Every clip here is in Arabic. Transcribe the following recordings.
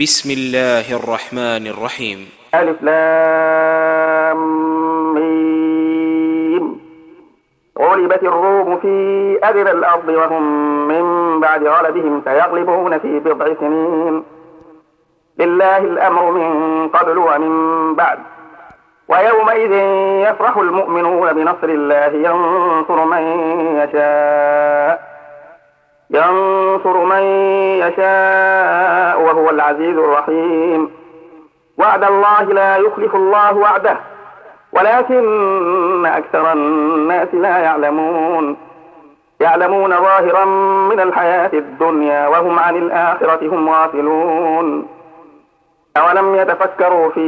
بسم الله الرحمن الرحيم. ألف لام ميم. غلبت الروم في أدنى الأرض وهم من بعد غلبهم سيغلبون في بضع سنين. لله الأمر من قبل ومن بعد. ويومئذ يفرح المؤمنون بنصر الله ينصر من يشاء. ينصر من يشاء وهو العزيز الرحيم. وعد الله لا يخلف الله وعده ولكن أكثر الناس لا يعلمون. يعلمون ظاهرا من الحياة الدنيا وهم عن الآخرة هم غافلون. أولم يتفكروا في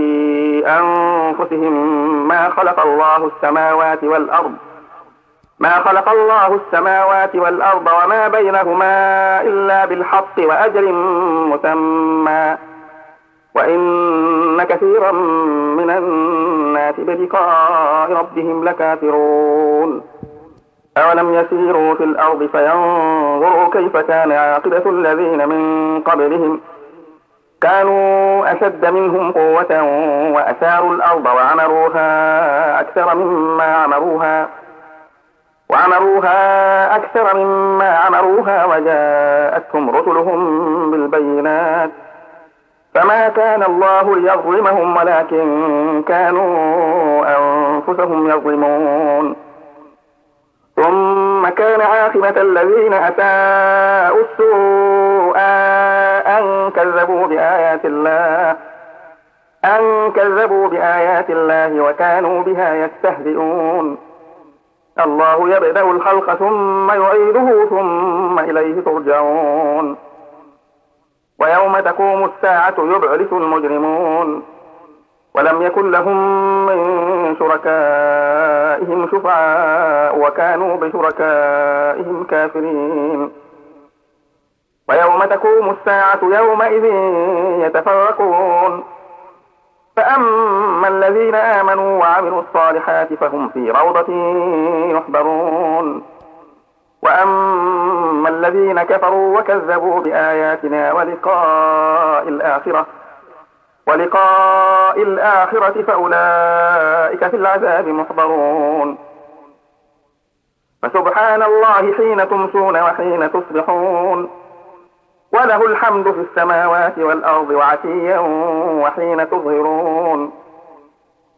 أنفسهم ما خلق الله السماوات والأرض؟ ما خلق الله السماوات والأرض وما بينهما إلا بالحق وأجل مسمى. وإن كثيرا من الناس بلقاء ربهم لكافرون. أولم يسيروا في الأرض فينظروا كيف كان عاقبة الذين من قبلهم. كانوا أشد منهم قوة وأثاروا الأرض وعمروها أكثر مما عمروها. وعمروها أكثر مما عمروها وجاءتهم رسلهم بالبينات. فما كان الله ليظلمهم ولكن كانوا أنفسهم يظلمون. ثم كان عاقبة الذين أساءوا السوء أن كذبوا بآيات الله أن كذبوا بآيات الله وكانوا بها يستهزئون. الله يبدأ الخلق ثم يعيده ثم إليه ترجعون. ويوم تقوم الساعة يبعث المجرمون. ولم يكن لهم من شركائهم شفعاء وكانوا بشركائهم كافرين. ويوم تقوم الساعة يومئذ يتفرقون. فأما الذين آمنوا وعملوا الصالحات فهم في روضة يحبرون وأما الذين كفروا وكذبوا بآياتنا ولقاء الآخرة ولقاء الآخرة فأولئك في العذاب محضرون. فسبحان الله حين تمسون وحين تصبحون. وله الحمد في السماوات والأرض وعشيا وحين تظهرون.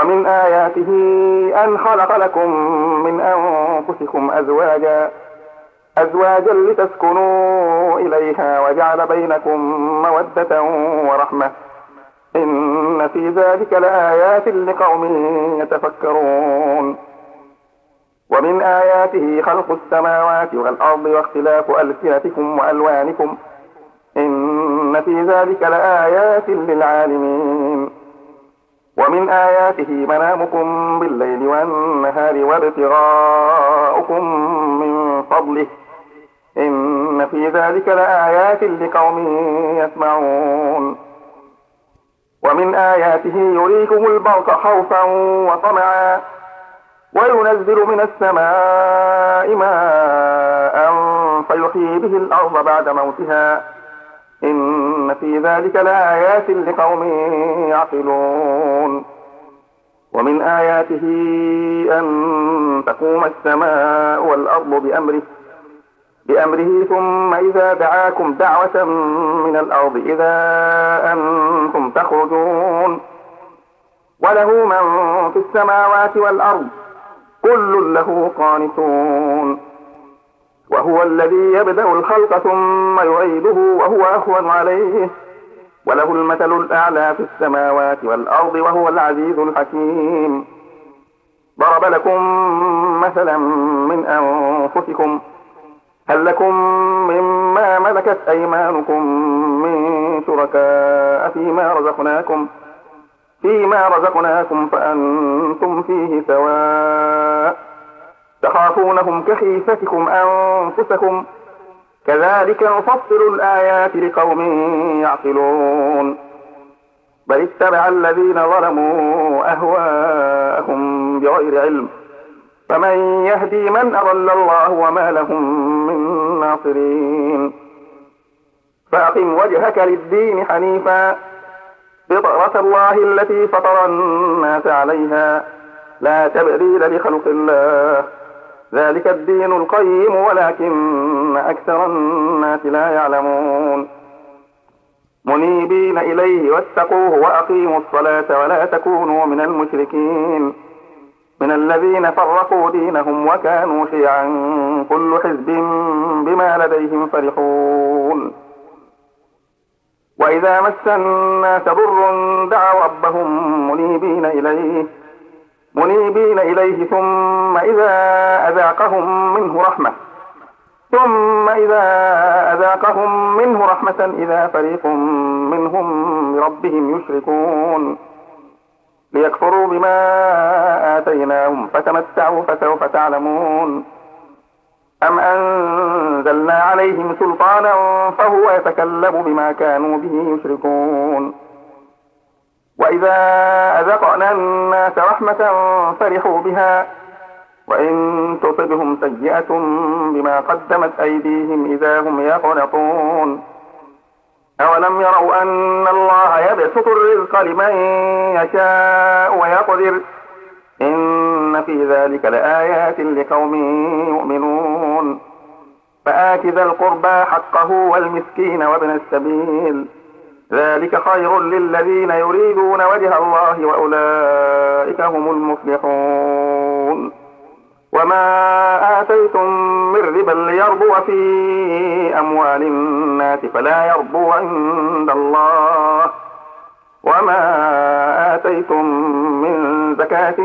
ومن آياته أن خلق لكم من أنفسكم أزواجا أزواجا لتسكنوا إليها وجعل بينكم مودة ورحمة. إن في ذلك لآيات لقوم يتفكرون. ومن آياته خلق السماوات والأرض واختلاف ألسنتكم وألوانكم. إن في ذلك لآيات للعالمين. ومن آياته منامكم بالليل والنهار وابتغاؤكم من فضله. إن في ذلك لآيات لقوم يسمعون. ومن آياته يريكم البرق خوفا وطمعا وينزل من السماء ماء فيحيي به الأرض بعد موتها. إن في ذلك لآيات لقوم يعقلون. ومن آياته أن تقوم السماء والأرض بأمره بأمره ثم إذا دعاكم دعوة من الأرض إذا أنتم تخرجون. وله من في السماوات والأرض كل له قانتون. وهو الذي يبدأ الخلق ثم يعيده وهو أهون عليه. وله المثل الأعلى في السماوات والأرض وهو العزيز الحكيم. ضرب لكم مثلا من أنفسكم. هل لكم مما ملكت أيمانكم من شركاء فيما رزقناكم ؟ فيما رزقناكم فأنتم فيه سواء. تخافونهم كخيفتكم أنفسكم. كذلك نفصل الآيات لقوم يعقلون. بل اتبع الذين ظلموا أهواءهم بغير علم. فمن يهدي من أضل الله وما لهم من ناصرين. فأقم وجهك للدين حنيفا. فطرة الله التي فطر الناس عليها. لا تبديل لخلق الله. ذلك الدين القيم ولكن أكثر الناس لا يعلمون. منيبين إليه واتقوه وأقيموا الصلاة ولا تكونوا من المشركين. من الذين فرقوا دينهم وكانوا شيعا كل حزب بما لديهم فرحون. وإذا مس الناس ضر دعوا ربهم منيبين إليه. منيبين إليه ثم إذا أذاقهم منه رحمة ثم إذا أذاقهم منه رحمة إذا فريق منهم بربهم يشركون. ليكفروا بما آتيناهم فتمتعوا فسوف تعلمون. أم أنزلنا عليهم سلطانا فهو يتكلم بما كانوا به يشركون. وإذا أذقنا الناس رحمة فرحوا بها وإن تصبهم سيئة بما قدمت أيديهم إذا هم يقنطون. أولم يروا أن الله يبسط الرزق لمن يشاء ويقدر؟ إن في ذلك لآيات لقوم يؤمنون. فآت ذا القربى حقه والمسكين وابن السبيل. ذلك خير للذين يريدون وجه الله وأولئك هم المفلحون. وما آتيتم من ربا ليربو في أموال الناس فلا يربو عند الله. وما آتيتم من زكاة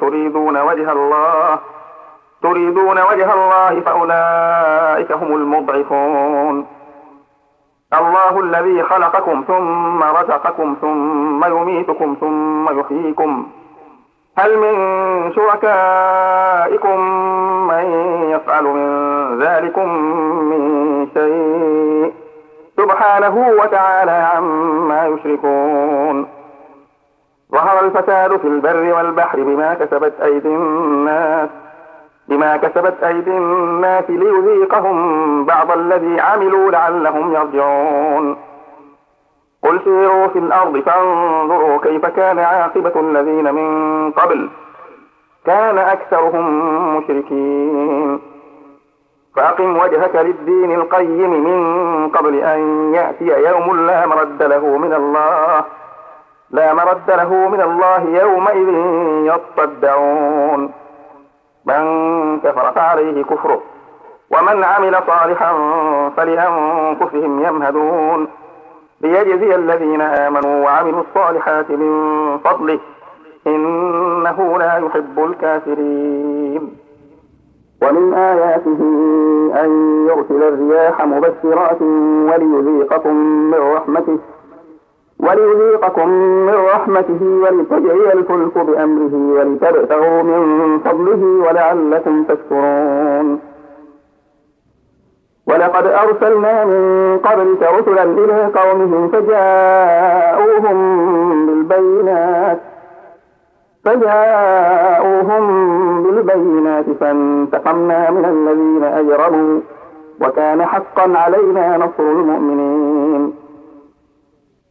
تريدون وجه الله. تريدون وجه الله فأولئك هم المضعفون. الله الذي خلقكم ثم رزقكم ثم يميتكم ثم يحييكم. هل من شركائكم من يفعل من ذلكم من شيء؟ سبحانه وتعالى عما يشركون. ظهر الفساد في البر والبحر بما كسبت أيدي الناس. بما كسبت أيدي الناس ليذيقهم بعض الذي عملوا لعلهم يرجعون. قل سيروا في الأرض فانظروا كيف كان عاقبة الذين من قبل. كان أكثرهم مشركين. فأقم وجهك للدين القيم من قبل أن يأتي يوم لا مرد له من الله. لا مرد له من الله يومئذ يصدعون. من كفر فعليه كفره ومن عمل صالحا فلأنفسهم يمهدون. ليجزي الذين آمنوا وعملوا الصالحات من فضله إنه لا يحب الكافرين. ومن آياته أن يرسل الرياح مبشرات وليذيقكم من رحمته وليذيقكم من رحمته ولتجري الفلك بأمره ولتبتغوا من فضله ولعلكم تشكرون. ولقد أرسلنا من قبلك رسلا إلى قومهم فجاءوهم بالبينات. فجاءوهم بالبينات فانتقمنا من الذين أجرموا. وكان حقا علينا نصر المؤمنين.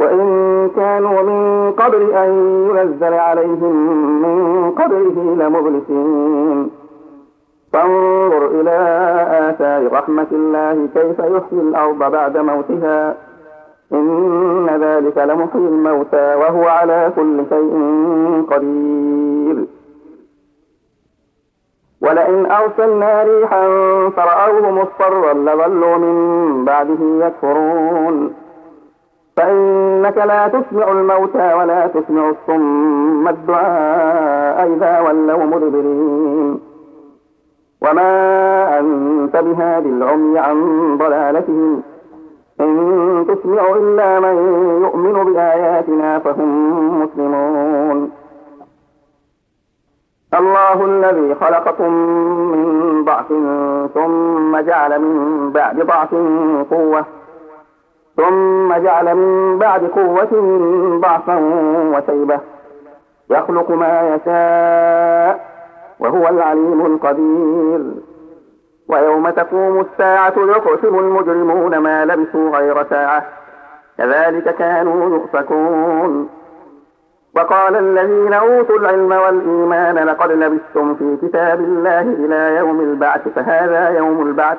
وإن كانوا من قبل أن ينزل عليهم من قبله لمبلسين. فانظر إلى آثار رحمة الله كيف يحيي الأرض بعد موتها. إن ذلك لمحيي الموتى وهو على كل شيء قدير. ولئن أرسلنا ريحا فرأوه مصفرا لظلوا من بعده يكفرون. فإنك لا تسمع الموتى ولا تسمع الصم الدعاء إذا ولوا مدبرين. وما أنت بهاد العمي عن ضلالتهم إن تسمع إلا من يؤمن بآياتنا فهم مسلمون. الله الذي خلقكم من ضعف ثم جعل من بعد ضعف قوة. ثم جعل من بعد قوة ضعفا وشيبة. يخلق ما يشاء وهو العليم القدير. ويوم تقوم الساعة يقسم المجرمون ما لبثوا غير ساعة. كذلك كانوا يؤفكون. وقال الذين أوتوا العلم والإيمان لقد لبثتم في كتاب الله إلى يوم البعث فهذا يوم البعث.